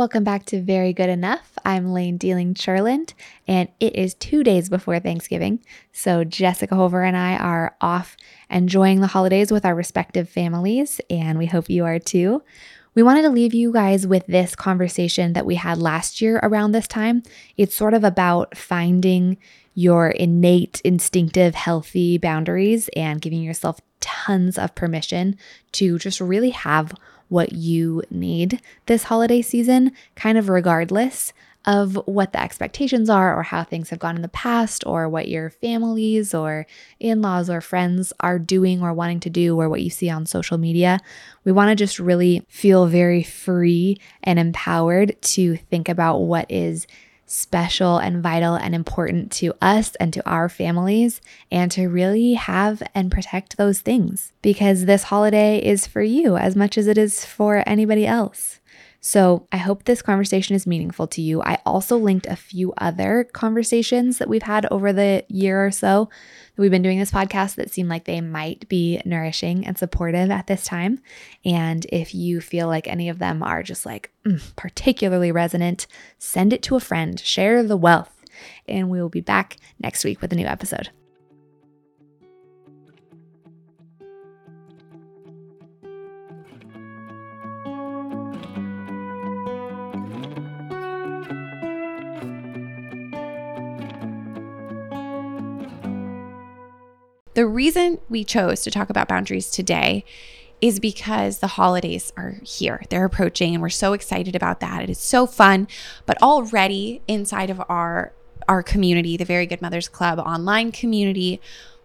Welcome back to Very Good Enough. I'm Layne Dealing Churland, and it is two days before Thanksgiving. So, Jessica Hover and I are off enjoying the holidays with our respective families, and we hope you are too. We wanted to leave you guys with this conversation that we had last year around this time. It's sort of about finding your innate, instinctive, healthy boundaries and giving yourself tons of permission to just really have what you need this holiday season, kind of regardless of what the expectations are or how things have gone in the past or what your families or in laws or friends are doing or wanting to do or what you see on social media. We want to just really feel very free and empowered to think about what is special and vital and important to us and to our families, and to really have and protect those things because this holiday is for you as much as it is for anybody else. So I hope this conversation is meaningful to you. I also linked a few other conversations that we've had over the year or so that we've been doing this podcast that seem like they might be nourishing and supportive at this time. And if you feel like any of them are just like mm, particularly resonant, send it to a friend, share the wealth, and we will be back next week with a new episode. The reason we chose to talk about boundaries today is because the holidays are here. They're approaching and we're so excited about that. It is so fun, but already inside of our our community, the Very Good Mothers Club online community,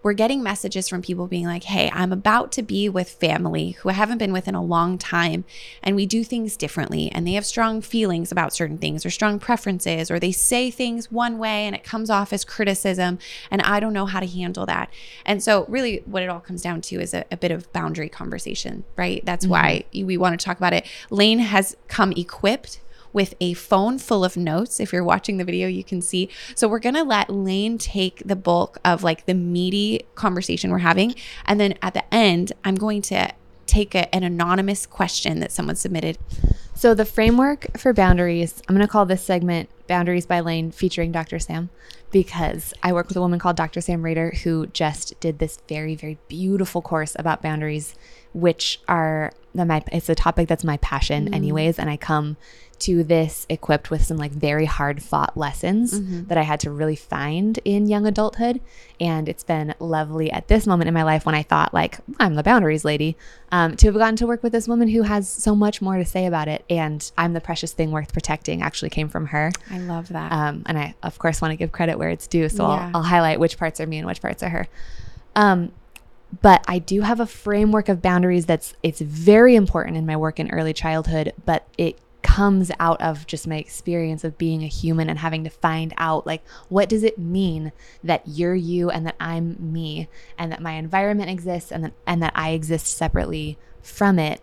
we're getting messages from people being like, hey, I'm about to be with family who I haven't been with in a long time, and we do things differently, and they have strong feelings about certain things or strong preferences, or they say things one way and it comes off as criticism, and I don't know how to handle that. And so, really, what it all comes down to is a, a bit of boundary conversation, right? That's mm-hmm. why we want to talk about it. Layne has come equipped with a phone full of notes. If you're watching the video, you can see. So we're going to let Layne take the bulk of like the meaty conversation we're having. And then at the end, I'm going to take a, an anonymous question that someone submitted. So the framework for boundaries, I'm going to call this segment Boundaries by Layne featuring Dr. Sam because I work with a woman called Dr. Sam Rader who just did this very very beautiful course about boundaries which are the my it's a topic that's my passion mm. anyways and I come to this equipped with some like very hard fought lessons mm-hmm. that I had to really find in young adulthood. And it's been lovely at this moment in my life when I thought, like, I'm the boundaries lady, um, to have gotten to work with this woman who has so much more to say about it. And I'm the precious thing worth protecting actually came from her. I love that. Um, and I, of course, want to give credit where it's due. So yeah. I'll, I'll, highlight which parts are me and which parts are her. Um, but I do have a framework of boundaries that's it's very important in my work in early childhood, but it comes out of just my experience of being a human and having to find out like what does it mean that you're you and that I'm me and that my environment exists and that and that I exist separately from it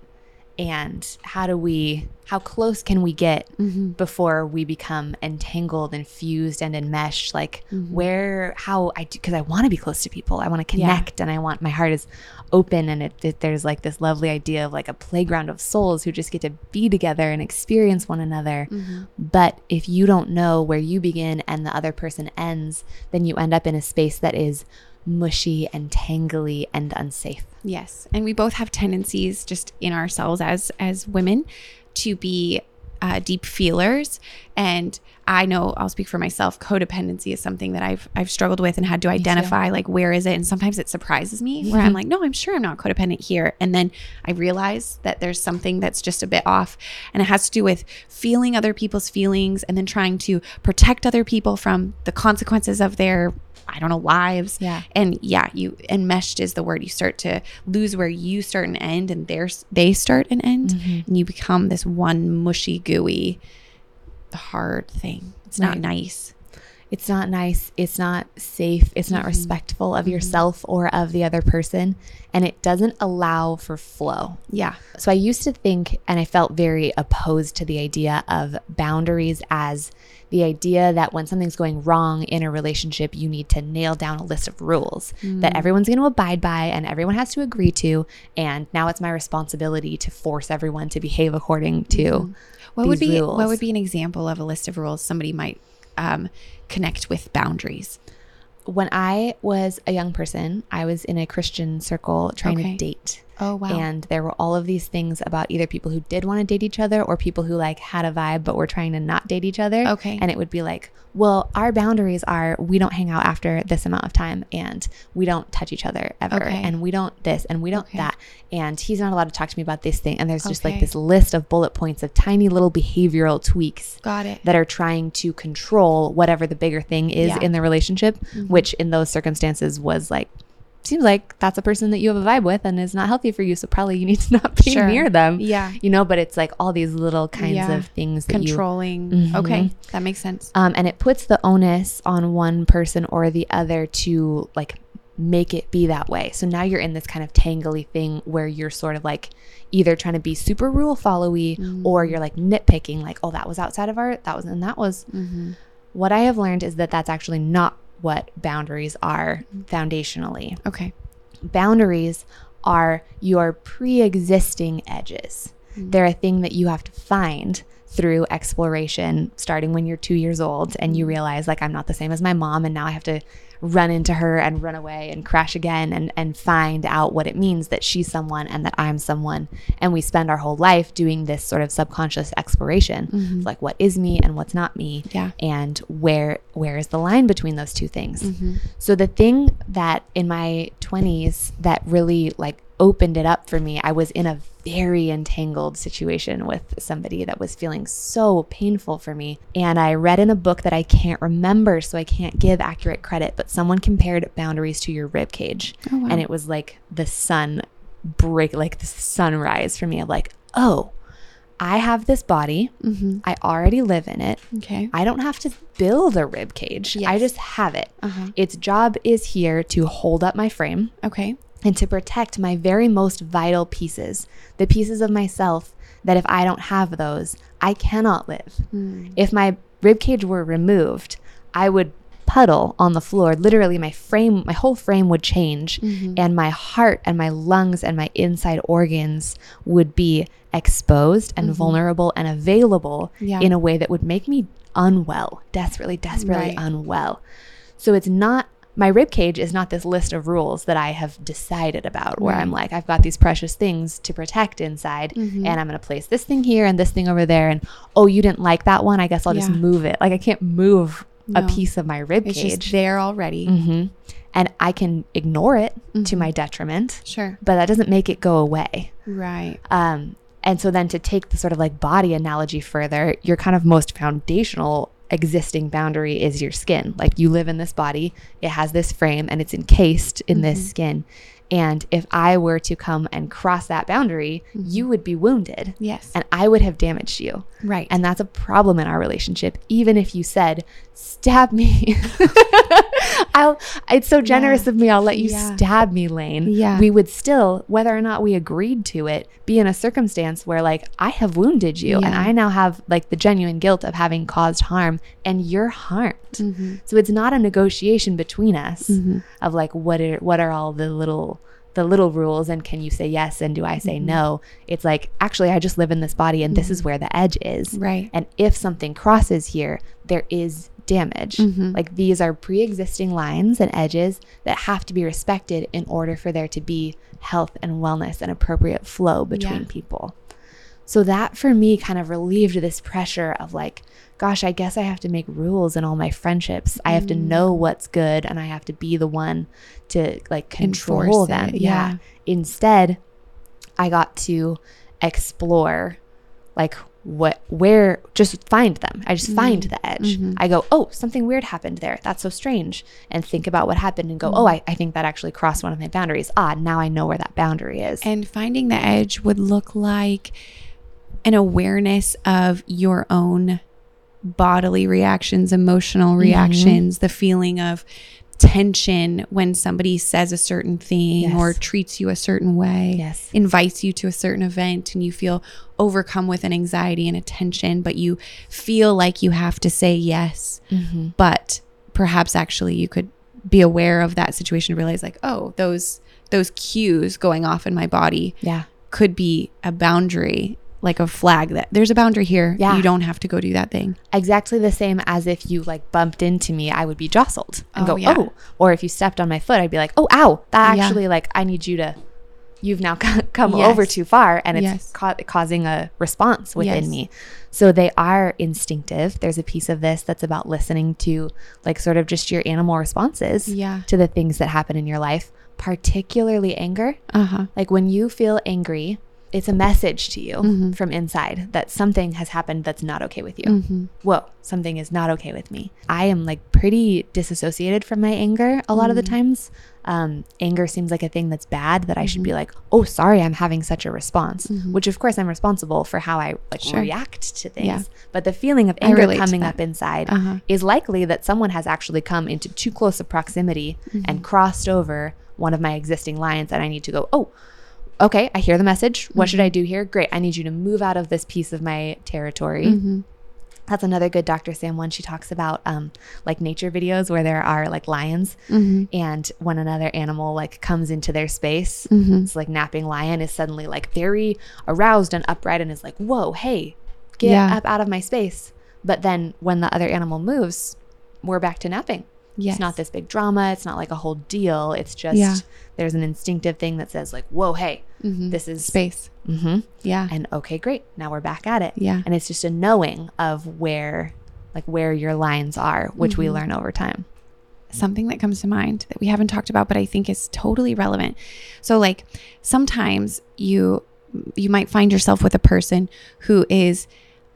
and how do we how close can we get mm-hmm. before we become entangled and fused and enmeshed like mm-hmm. where how i do because i want to be close to people i want to connect yeah. and i want my heart is open and it, it, there's like this lovely idea of like a playground of souls who just get to be together and experience one another mm-hmm. but if you don't know where you begin and the other person ends then you end up in a space that is mushy and tangly and unsafe. Yes. And we both have tendencies just in ourselves as as women to be uh, deep feelers and I know I'll speak for myself. Codependency is something that I've I've struggled with and had to identify like where is it, and sometimes it surprises me where I'm mm-hmm. like, no, I'm sure I'm not codependent here, and then I realize that there's something that's just a bit off, and it has to do with feeling other people's feelings and then trying to protect other people from the consequences of their I don't know, lives. Yeah. And yeah, you enmeshed is the word. You start to lose where you start and end and there's they start and end. Mm-hmm. And you become this one mushy, gooey, hard thing. It's not nice. It's not nice, it's not safe, it's not mm-hmm. respectful of mm-hmm. yourself or of the other person, and it doesn't allow for flow. Yeah. So I used to think, and I felt very opposed to the idea of boundaries as the idea that when something's going wrong in a relationship, you need to nail down a list of rules that mm. everyone's going to abide by and everyone has to agree to. And now it's my responsibility to force everyone to behave according to mm-hmm. What would be rules. what would be an example of a list of rules somebody might um, connect with boundaries? when I was a young person, I was in a Christian circle trying Okay. to date. Oh wow. And there were all of these things about either people who did want to date each other or people who like had a vibe but were trying to not date each other. Okay. And it would be like, well, our boundaries are we don't hang out after this amount of time and we don't touch each other ever Okay. and we don't this and we don't Okay. that. And he's not allowed to talk to me about this thing. And there's just like this list of bullet points of tiny little behavioral tweaks Got it. that are trying to control whatever the bigger thing is Yeah. Mm-hmm. in the relationship, which in those circumstances was like, seems like that's a person that you have a vibe with and is not healthy for you. So probably you need to not be Sure. near them. Yeah. You know, but it's like all these little kinds Yeah. of things that you. Controlling. Mhm. Okay, that makes sense. Um, and it puts the onus on one person or the other to like make it be that way. So now you're in this kind of tangly thing where you're sort of like either trying to be super rule followy Mm. or you're like nitpicking, like, oh, that was outside of our, that was, and that was. Mm-hmm. What I have learned is that that's actually not what boundaries are foundationally. Okay. Boundaries are your pre existing edges. Hmm. They're a thing that you have to find through exploration, starting when you're two years old and you hmm. realize, like, I'm not the same as my mom, and now I have to run into her and run away and crash again and, and find out what it means that she's someone and that I'm someone. And we spend our whole life doing this sort of subconscious exploration of like what is me and what's not me Yeah. and where where is the line between those two things Mm-hmm. so the thing that in my 20s that really like opened it up for me i was in a very entangled situation with somebody that was feeling so painful for me and i read in a book that i can't remember so i can't give accurate credit but someone compared boundaries to your rib cage Oh, wow. and it was like the sun break like the sunrise for me of like oh i have this body Mm-hmm. i already live in it Okay. I don't have to build a rib cage. I just have it. Uh-huh. Its job is here to hold up my frame Okay. And to protect my very most vital pieces, the pieces of myself that if I don't have those, I cannot live. Mm. If my rib cage were removed, I would puddle on the floor. Literally my frame, my whole frame would change Mm-hmm. and my heart and my lungs and my inside organs would be exposed and vulnerable and available Mm-hmm. Yeah. in a way that would make me unwell, desperately, desperately Right. unwell. So it's not my rib cage is not this list of rules that I have decided about where I'm like I've got these precious things to protect inside Mhm. and I'm going to place this thing here and this thing over there and oh you didn't like that one I guess I'll just move it. Like I can't move a piece of my rib It's cage. just there already. hmm And I can ignore it to Mhm. my detriment, Sure. but that doesn't make it go away. Right. Um, and so then to take the sort of like body analogy further, your kind of most foundational existing boundary is your skin. Like you live in this body, it has this frame and it's encased in this mm-hmm. skin. And if I were to come and cross that boundary, mm-hmm. you would be wounded Yes. and I would have damaged you. right. And that's a problem in our relationship. Even if you said, stab me. I'll it's so generous Yeah. of me, I'll let you Yeah. stab me, Layne. Yeah. We would still, whether or not we agreed to it, be in a circumstance where like I have wounded you and I now have like the genuine guilt of having caused harm and you're harmed. Mhm. So it's not a negotiation between us Mhm. of like what are what are all the little the little rules and can you say yes and do I say Mm-hmm. no? It's like actually I just live in this body and this is where the edge is. Right. And if something crosses here, there is damage. Mhm. Like these are pre existing lines and edges that have to be respected in order for there to be health and wellness and appropriate flow between Yeah. people. So that for me kind of relieved this pressure of like, gosh, I guess I have to make rules in all my friendships. I have to Mm. know what's good and I have to be the one to like control Enforce them. it, yeah. Instead, I got to explore like what where just find them. I just find the edge. Mhm. i go oh something weird happened there. That's so strange and think about what happened and go oh I, I think that actually crossed one of my boundaries. Ah now i know where that boundary is. And finding the edge would look like an awareness of your own bodily reactions, emotional Mm-hmm. reactions, the feeling of tension when somebody says a certain thing Yes. or treats you a certain way, Yes. invites you to a certain event, and you feel overcome with an anxiety and a tension, but you feel like you have to say yes. Mm-hmm. But perhaps actually you could be aware of that situation and realize like, oh, those those cues going off in my body Yeah. could be a boundary, like a flag that there's a boundary here. Yeah. You don't have to go do that thing. Exactly the same as if you like bumped into me, I would be jostled and Oh, go, yeah. oh. Or if you stepped on my foot, I'd be like, oh, ow. That Yeah. actually, like, I need you to, you've now come Yes. over too far and it's Yes. ca- causing a response within Yes. me. So they are instinctive. There's a piece of this that's about listening to, like, sort of just your animal responses Yeah. to the things that happen in your life, particularly anger. Uh huh. Like when you feel angry, it's a message to you Mhm. from inside that something has happened that's not okay with you. Mm-hmm. Whoa, something is not okay with me. I am like pretty disassociated from my anger a lot of the times. Um, anger seems like a thing that's bad that I should be like, oh, sorry, I'm having such a response, which of course I'm responsible for how I like Sure. react to things. Yeah. But the feeling of anger coming up inside Uh-huh. is likely that someone has actually come into too close a proximity Mm-hmm. and crossed over one of my existing lines and I need to go, oh, okay, I hear the message. What should I do here? Great. I need you to move out of this piece of my territory. Mm-hmm. That's another good Dr. Sam one. She talks about um, like nature videos where there are like lions Mm-hmm. and when another animal like comes into their space, Mm-hmm. it's like napping lion is suddenly like very aroused and upright and is like, whoa, hey, get Yeah. up out of my space. But then when the other animal moves, we're back to napping. Yes. It's not this big drama. It's not like a whole deal. It's just Yeah. there's an instinctive thing that says like, whoa, hey, Mhm. this is space. hmm Yeah. and okay, great. Now we're back at it. Yeah. And it's just a knowing of where like where your lines are, which we Mhm. learn over time. something that comes to mind that we haven't talked about but i think is totally relevant so like sometimes you you might find yourself with a person who is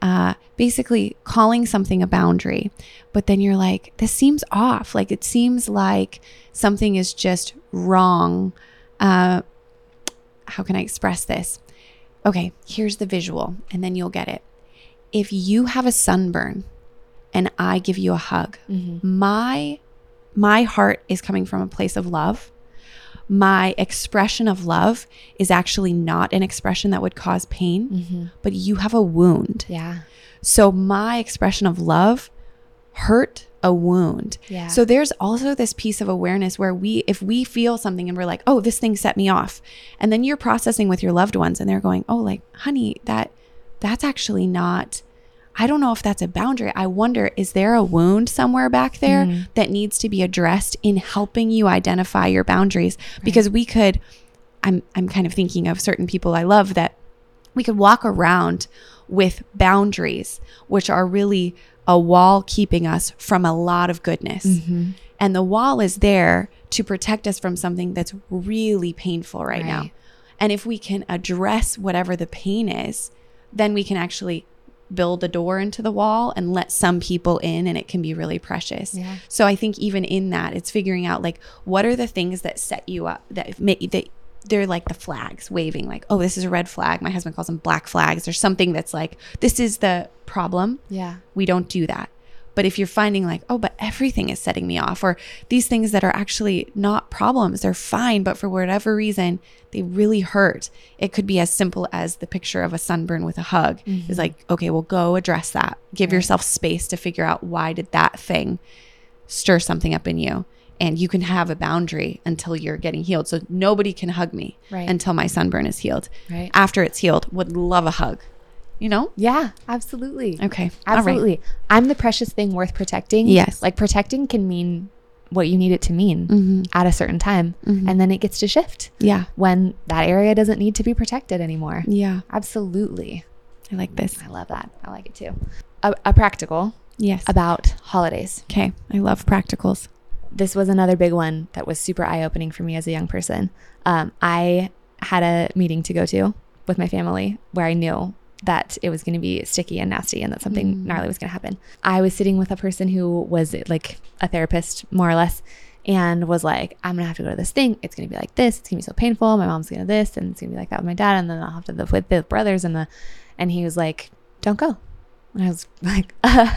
uh, basically calling something a boundary. But then you're like this seems off. Like it seems like something is just wrong. Uh, how can i express this? Okay here's the visual and then you'll get it. If you have a sunburn and i give you a hug my my heart is coming from a place of love my expression of love is actually not an expression that would cause pain Mm-hmm. but you have a wound Yeah. so my expression of love hurt a wound Yeah. so there's also this piece of awareness where we if we feel something and we're like oh this thing set me off and then you're processing with your loved ones and they're going oh like honey that that's actually not I don't know if that's a boundary. I wonder, is there a wound somewhere back there Mhm. that needs to be addressed in helping you identify your boundaries? Because we could, I'm, I'm kind of thinking of certain people I love that we could walk around with boundaries, which are really a wall keeping us from a lot of goodness. Mm-hmm. And the wall is there to protect us from something that's really painful right, now. And if we can address whatever the pain is, then we can actually build a door into the wall and let some people in and it can be really precious. Yeah. So I think even in that it's figuring out like what are the things that set you up that make that they're like the flags waving like oh this is a red flag. My husband calls them black flags. There's something that's like this is the problem Yeah. we don't do that. But if you're finding like, oh, but everything is setting me off, or these things that are actually not problems, they're fine, but for whatever reason, they really hurt. It could be as simple as the picture of a sunburn with a hug. Is mm-hmm. like, okay, well, go address that. Give Right. yourself space to figure out why did that thing stir something up in you. And you can have a boundary until you're getting healed. So nobody can hug me Right. until my sunburn is healed. Right. After it's healed, would love a hug. You know? Yeah, absolutely. Okay. All right. Absolutely. I'm the precious thing worth protecting. Yes. Like protecting can mean what you need it to mean Mhm. at a certain time. Mhm. And then it gets to shift Yeah. when that area doesn't need to be protected anymore. Yeah. Absolutely. I like this. I love that. I like it too. A, a practical Yes. about holidays. Okay. I love practicals. This was another big one that was super eye opening for me as a young person. Um, I had a meeting to go to with my family where I knew that it was going to be sticky and nasty and that something Mm. gnarly was going to happen. I was sitting with a person who was like a therapist, more or less, and was like, I'm going to have to go to this thing. It's going to be like this. It's going to be so painful. My mom's going to this, and it's going to be like that with my dad. And then I'll have to live with the brothers and the, and he was like, don't go. And I was like, uh,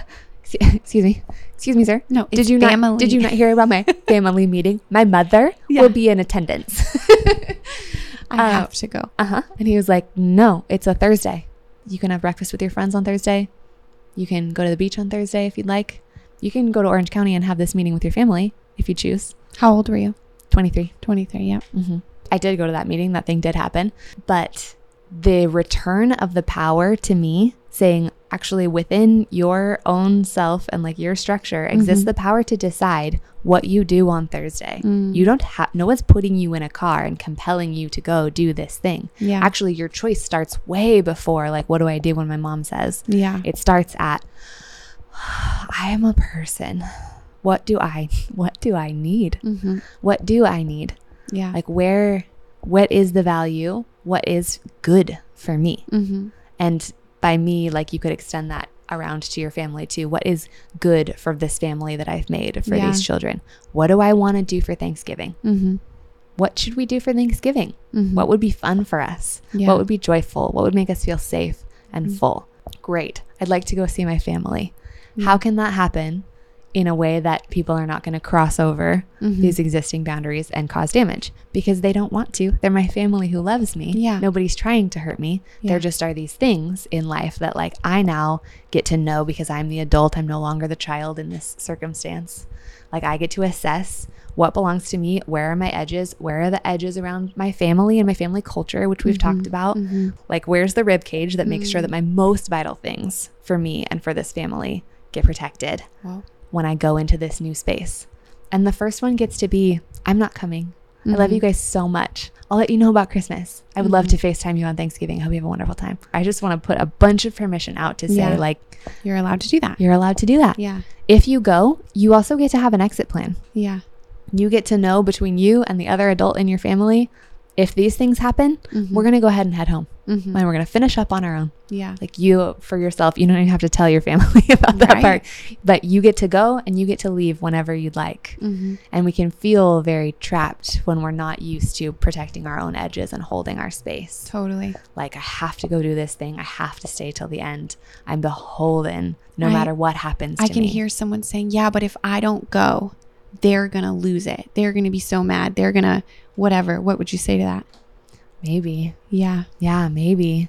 excuse me, excuse me, sir. No, Did you not? Did you not hear about my family meeting? My mother Yeah. will be in attendance. I Uh, have to go. Uh huh. And he was like, No, it's a Thursday. You can have breakfast with your friends on Thursday. You can go to the beach on Thursday if you'd like. You can go to Orange County and have this meeting with your family if you choose. How old were you? 23. 23. Yeah. hmm I did go to that meeting. That thing did happen. But the return of the power to me saying, actually, within your own self and like your structure exists Mhm. the power to decide what you do on Thursday. Mm. You don't have, no one's putting you in a car and compelling you to go do this thing. Yeah. Actually, your choice starts way before, like, what do I do when my mom says? yeah. It starts at, I am a person. What do I, what do I need? Mm-hmm. What do I need? Yeah. like where what is the value what is good for me mm-hmm. and by me like you could extend that around to your family too what is good for this family that i've made for Yeah. these children what do i want to do for thanksgiving Mm-hmm. what should we do for thanksgiving Mhm. what would be fun for us Yeah. what would be joyful what would make us feel safe and Mhm. full great i'd like to go see my family Yeah. how can that happen in a way that people are not going to cross over Mhm. these existing boundaries and cause damage because they don't want to. They're my family who loves me. Yeah. Nobody's trying to hurt me. Yeah. There just are these things in life that like I now get to know because I'm the adult. I'm no longer the child in this circumstance. Like I get to assess what belongs to me, where are my edges, where are the edges around my family and my family culture, which we've talked about. Mhm. Like where's the rib cage that makes sure Mm. that my most vital things for me and for this family get protected Wow. When I go into this new space. And the first one gets to be I'm not coming. I love you guys so much. I'll let you know about Christmas. I would love Mm-hmm. to FaceTime you on Thanksgiving. I hope you have a wonderful time. I just want to put a bunch of permission out to say, Yeah. like, You're allowed to do that. you're allowed to do that. Yeah. If you go, you also get to have an exit plan. Yeah. You get to know between you and the other adult in your family if these things happen, Mhm. we're going to go ahead and head home Mhm. and we're going to finish up on our own. Yeah. Like you for yourself, you don't even have to tell your family about that Right. part, but you get to go and you get to leave whenever you'd like. Mm-hmm. And we can feel very trapped when we're not used to protecting our own edges and holding our space. Totally. Like, I have to go do this thing. I have to stay till the end. I'm beholden no I- matter what happens to I can me. hear someone saying, "Yeah, but if I don't go, they're gonna lose it. They're gonna be so mad. They're gonna whatever." What would you say to that? maybe. Yeah. Yeah, maybe.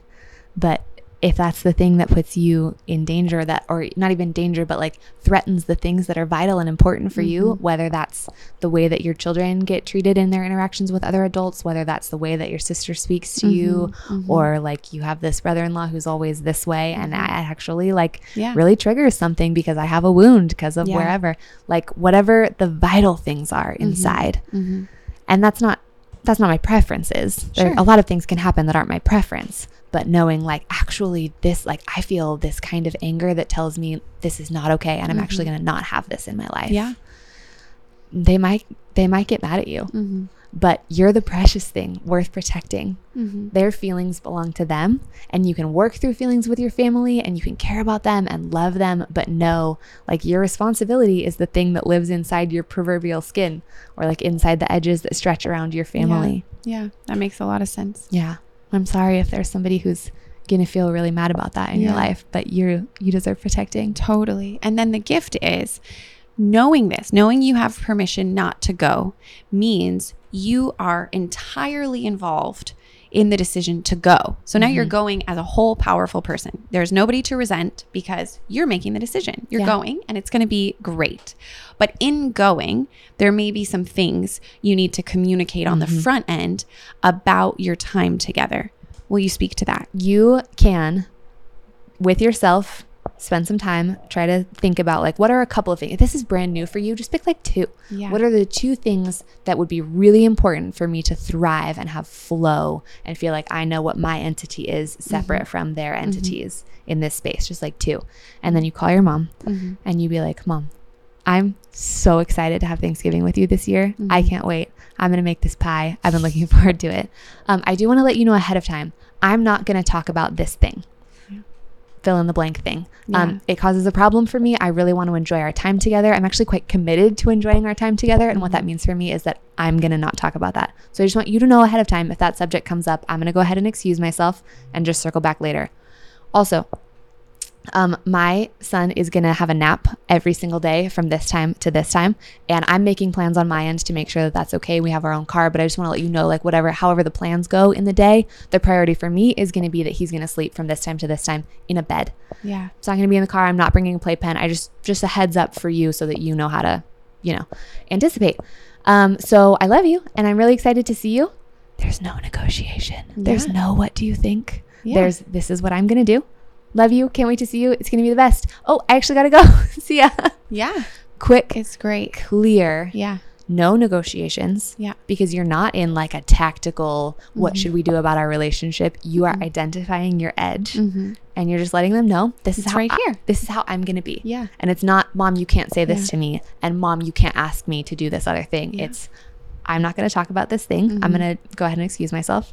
But if that's the thing that puts you in danger that or not even danger but like threatens the things that are vital and important for you Mhm. whether that's the way that your children get treated in their interactions with other adults whether that's the way that your sister speaks to you Mhm, mhm. or like you have this brother-in-law who's always this way and. I actually like Yeah. really triggers something because I have a wound because of Yeah. wherever like whatever the vital things are Mhm. inside Mhm. And that's not that's not my preferences there, a lot of things can happen that aren't my preference but knowing like actually this like i feel this kind of anger that tells me this is not okay and i'm actually Mhm. going to not have this in my life Yeah. they might they might get mad at you Mm-hmm. But you're the precious thing worth protecting Mm-hmm. their feelings belong to them and you can work through feelings with your family and you can care about them and love them but know like your responsibility is the thing that lives inside your proverbial skin or like inside the edges that stretch around your family Yeah, that makes a lot of sense. yeah i'm sorry if there's somebody who's gonna feel really mad about that in your life but you you deserve protecting Totally. And then the gift is knowing this, knowing you have permission not to go means you are entirely involved in the decision to go. So now you're Mhm. going as a whole powerful person. There's nobody to resent because you're making the decision. You're Yeah. going and it's going to be great. But in going, there may be some things you need to communicate on the Mhm. front end about your time together. Will you speak to that? you can with yourself spend some time try to think about like what are a couple of things if this is brand new for you just pick like two. Yeah. what are the two things that would be really important for me to thrive and have flow and feel like i know what my entity is separate from their entities in this space just like two. And then you call your mom Mhm. and you be like mom i'm so excited to have thanksgiving with you this year. I Mhm. can't wait. I'm going to make this pie. I've been looking forward to it. Um, i do want to let you know ahead of time i'm not going to talk about this thing fill in the blank thing. Yeah. Um, it causes a problem for me. I really want to enjoy our time together. I'm actually quite committed to enjoying our time together. And what that means for me is that I'm going to not talk about that. So I just want you to know ahead of time if that subject comes up, I'm going to go ahead and excuse myself and just circle back later. Also, Um, my son is gonna have a nap every single day from this time to this time, and I'm making plans on my end to make sure that that's okay. We have our own car, but I just want to let you know, like whatever, however the plans go in the day, the priority for me is gonna be that he's gonna sleep from this time to this time in a bed. Yeah. It's not gonna be in the car. I'm not bringing a playpen. I just just a heads up for you so that you know how to, you know, anticipate. Um, so I love you, and I'm really excited to see you. There's no negotiation. There's no what do you think. Yeah. There's this is what I'm gonna do. Love you. Can't wait to see you. It's gonna be the best. Oh, I actually gotta go. see ya. Yeah. Quick, It's great. clear, Yeah. no negotiations. Yeah. Because you're not in like a tactical, what Mhm. should we do about our relationship? You are Mhm. identifying your edge Mm-hmm. and you're just letting them know this is It's how right I- here. this is how I'm gonna be. Yeah. And it's not, mom, you can't say this Yeah. to me, and mom, you can't ask me to do this other thing. Yeah. It's, I'm not going to talk about this thing. I'm Mhm. going to go ahead and excuse myself.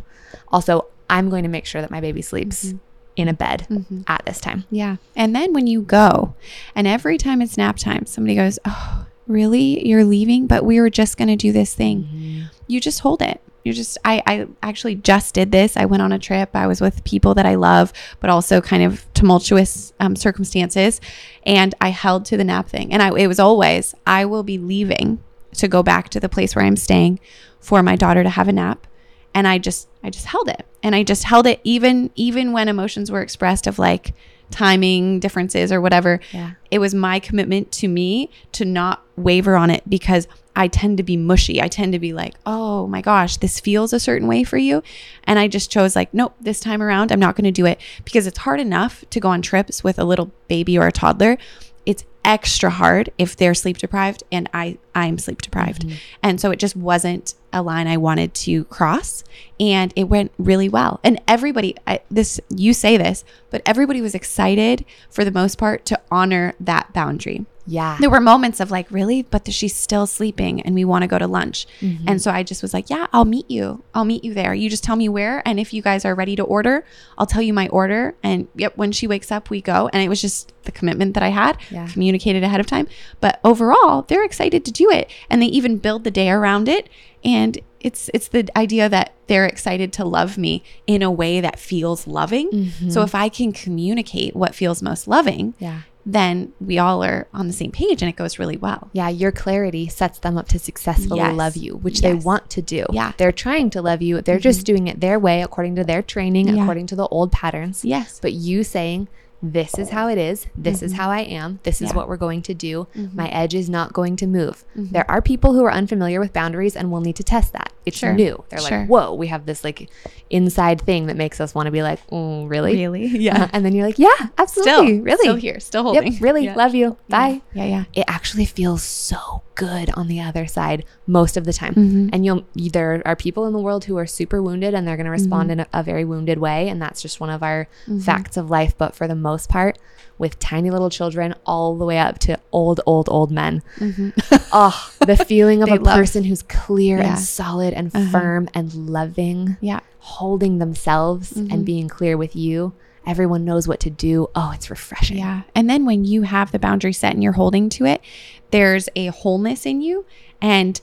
Also, I'm going to make sure that my baby sleeps Mhm. In a bed Mm-hmm. at this time. Yeah. And then when you go, and every time it's nap time, somebody goes, Oh, really? You're leaving? But we were just going to do this thing. You just hold it. You just, I, I actually just did this. I went on a trip. I was with people that I love, but also kind of tumultuous um, circumstances. And I held to the nap thing. And I, it was always, I will be leaving to go back to the place where I'm staying for my daughter to have a nap and i just i just held it and i just held it even even when emotions were expressed of like timing differences or whatever Yeah. it was my commitment to me to not waver on it because I tend to be mushy. I tend to be like, oh my gosh, this feels a certain way for you. And I just chose, like, nope, this time around, I'm not going to do it because it's hard enough to go on trips with a little baby or a toddler. It's extra hard if they're sleep deprived and I, I'm sleep deprived. Mm-hmm. And so it just wasn't a line I wanted to cross. And it went really well. And everybody, I, this, you say this, but everybody was excited for the most part to honor that boundary. Yeah. There were moments of like, really? But she's still sleeping and we want to go to lunch. Mm-hmm. And so I just was like, yeah, I'll meet you. I'll meet you there. You just tell me where. And if you guys are ready to order, I'll tell you my order. And yep, when she wakes up, we go. And it was just the commitment that I had Yeah. communicated ahead of time. But overall, they're excited to do it. And they even build the day around it. And it's it's the idea that they're excited to love me in a way that feels loving. Mm-hmm. So if I can communicate what feels most loving, yeah. Then we all are on the same page and it goes really well. Yeah, your clarity sets them up to successfully Yes. love you, which they want to do. Yeah. They're trying to love you. They're just mm-hmm. doing it their way according to their training, Yeah. according to the old patterns. Yes. But you saying, this is how it is. This is how I am. This is Yeah. what we're going to do. Mhm. My edge is not going to move. Mhm. There are people who are unfamiliar with boundaries and will need to test that. It's Sure. new. They're Sure. like, whoa, we have this like inside thing that makes us want to be like, mm, really? Really? Uh, and then you're like, yeah, absolutely. Still, really. Still here. Still holding. Yep, really. Yeah. Love you. Bye. Yeah. Yeah. It actually feels so good on the other side most of the time. Mhm. And you'll there are people in the world who are super wounded and they're going to respond in a, a very wounded way and that's just one of our Mhm. facts of life, but for the most part with tiny little children all the way up to old old old men. Mhm. Oh, the feeling of a love- person who's clear Yeah. and solid and Uh-huh. firm and loving, yeah. holding themselves Mhm. and being clear with you. Everyone knows what to do. Oh, it's refreshing. Yeah. And then when you have the boundary set and you're holding to it, there's a wholeness in you and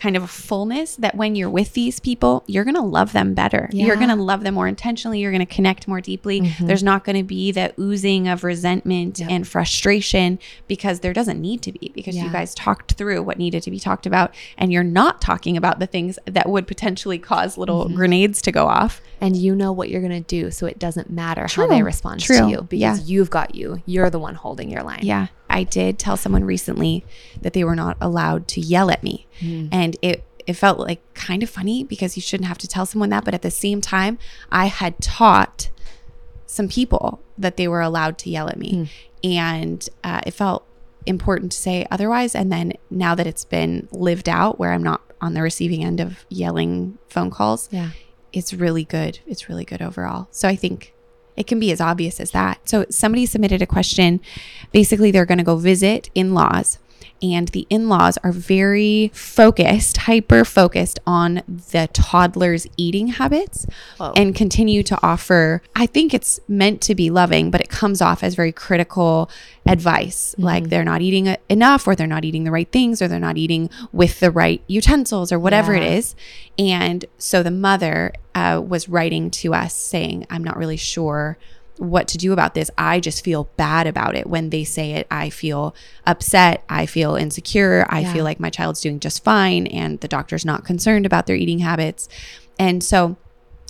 kind of a fullness that when you're with these people, you're going to love them better. You're going to love them more intentionally. You're going to connect more deeply. Mhm. There's not going to be the oozing of resentment Yep. and frustration because there doesn't need to be because Yeah. you guys talked through what needed to be talked about and you're not talking about the things that would potentially cause little Mhm. grenades to go off. and you know what you're going to do so it doesn't matter how they respond to you because Yeah. you've got you you're the one holding your line Yeah. I did tell someone recently that they were not allowed to yell at me. Mm. And it it felt like kind of funny because you shouldn't have to tell someone that, but at the same time, I had taught some people that they were allowed to yell at me. And uh, it felt important to say otherwise. And then now that it's been lived out where I'm not on the receiving end of yelling phone calls, yeah it's really good. It's really good overall. So I think it can be as obvious as that. So somebody submitted a question. Basically, they're going to go visit in laws, and the in laws are very focused, hyper focused on the toddler's eating habits Whoa. and continue to offer. I think it's meant to be loving, but it comes off as very critical advice like they're not eating enough or they're not eating the right things or they're not eating with the right utensils or whatever it Yeah. is and so the mother uh, was writing to us saying i'm not really sure what to do about this. I just feel bad about it. When they say it, I feel upset. I feel insecure. I Yeah. feel like my child's doing just fine and the doctor's not concerned about their eating habits. And so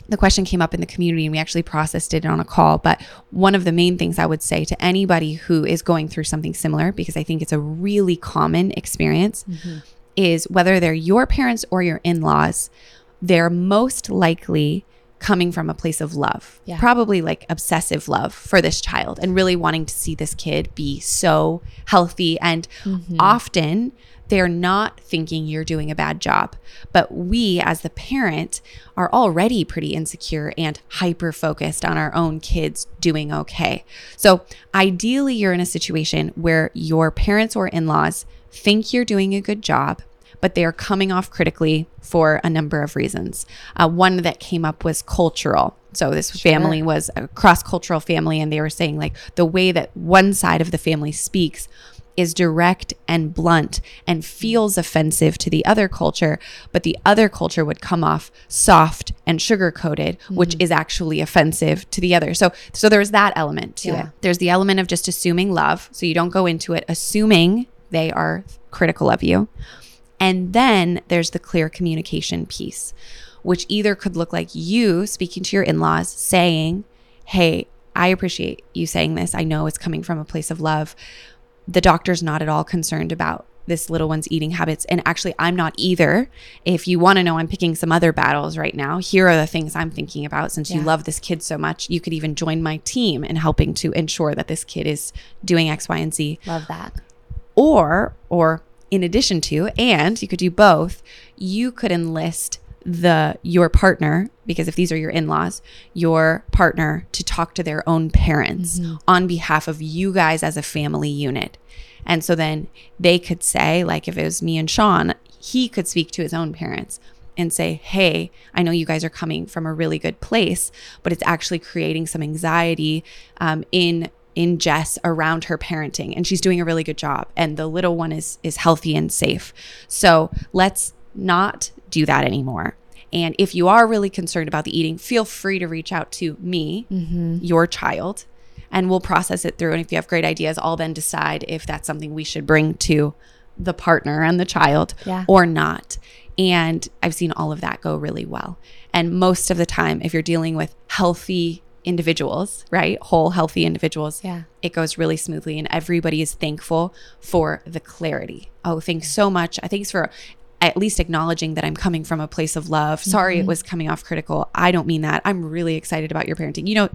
the question came up in the community and we actually processed it on a call. But one of the main things I would say to anybody who is going through something similar, because I think it's a really common experience, mm-hmm. is whether they're your parents or your in laws, they're most likely coming from a place of love, Yeah. probably like obsessive love for this child and really wanting to see this kid be so healthy. And mm-hmm. often they're not thinking you're doing a bad job. But we, as the parent, are already pretty insecure and hyper focused on our own kids doing okay. So, ideally, you're in a situation where your parents or in laws think you're doing a good job but they are coming off critically for a number of reasons. Uh, one that came up was cultural. So this family was a cross cultural family, and they were saying like the way that one side of the family speaks is direct and blunt and feels offensive to the other culture, but the other culture would come off soft and sugar coated, which is actually offensive to the other. So so there's that element to Yeah. it. There's the element of just assuming love. So you don't go into it assuming they are critical of you. And then there's the clear communication piece, which either could look like you speaking to your in laws saying, Hey, I appreciate you saying this. I know it's coming from a place of love. The doctor's not at all concerned about this little one's eating habits. And actually, I'm not either. If you want to know, I'm picking some other battles right now. Here are the things I'm thinking about. Since you love this kid so much, you could even join my team in helping to ensure that this kid is doing X, Y, and Z Love that. or or in addition to and you could do both. You could enlist the your partner because if these are your in-laws your partner to talk to their own parents on behalf of you guys as a family unit. And so then they could say like if it was me and Sean he could speak to his own parents and say, Hey, I know you guys are coming from a really good place, but it's actually creating some anxiety um, in in Jess around her parenting and she's doing a really good job and the little one is is healthy and safe. So let's not do that anymore. And if you are really concerned about the eating, feel free to reach out to me, mm-hmm. your child, and we'll process it through. And if you have great ideas, I'll then decide if that's something we should bring to the partner and the child Yeah. or not. And I've seen all of that go really well. And most of the time, if you're dealing with healthy individuals, right? Whole, healthy individuals, Yeah. it goes really smoothly and everybody is thankful for the clarity. Oh, thanks so much. I thanks for at least acknowledging that I'm coming from a place of love. Sorry it mm-hmm. was coming off critical. I don't mean that. I'm really excited about your parenting. You know,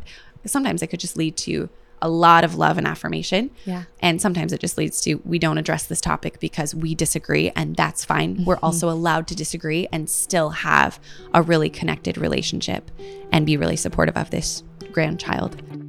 sometimes it could just lead to a lot of love and affirmation. Yeah. And sometimes it just leads to we don't address this topic because we disagree, and that's fine. Mm-hmm. We're also allowed to disagree and still have a really connected relationship and be really supportive of this grandchild.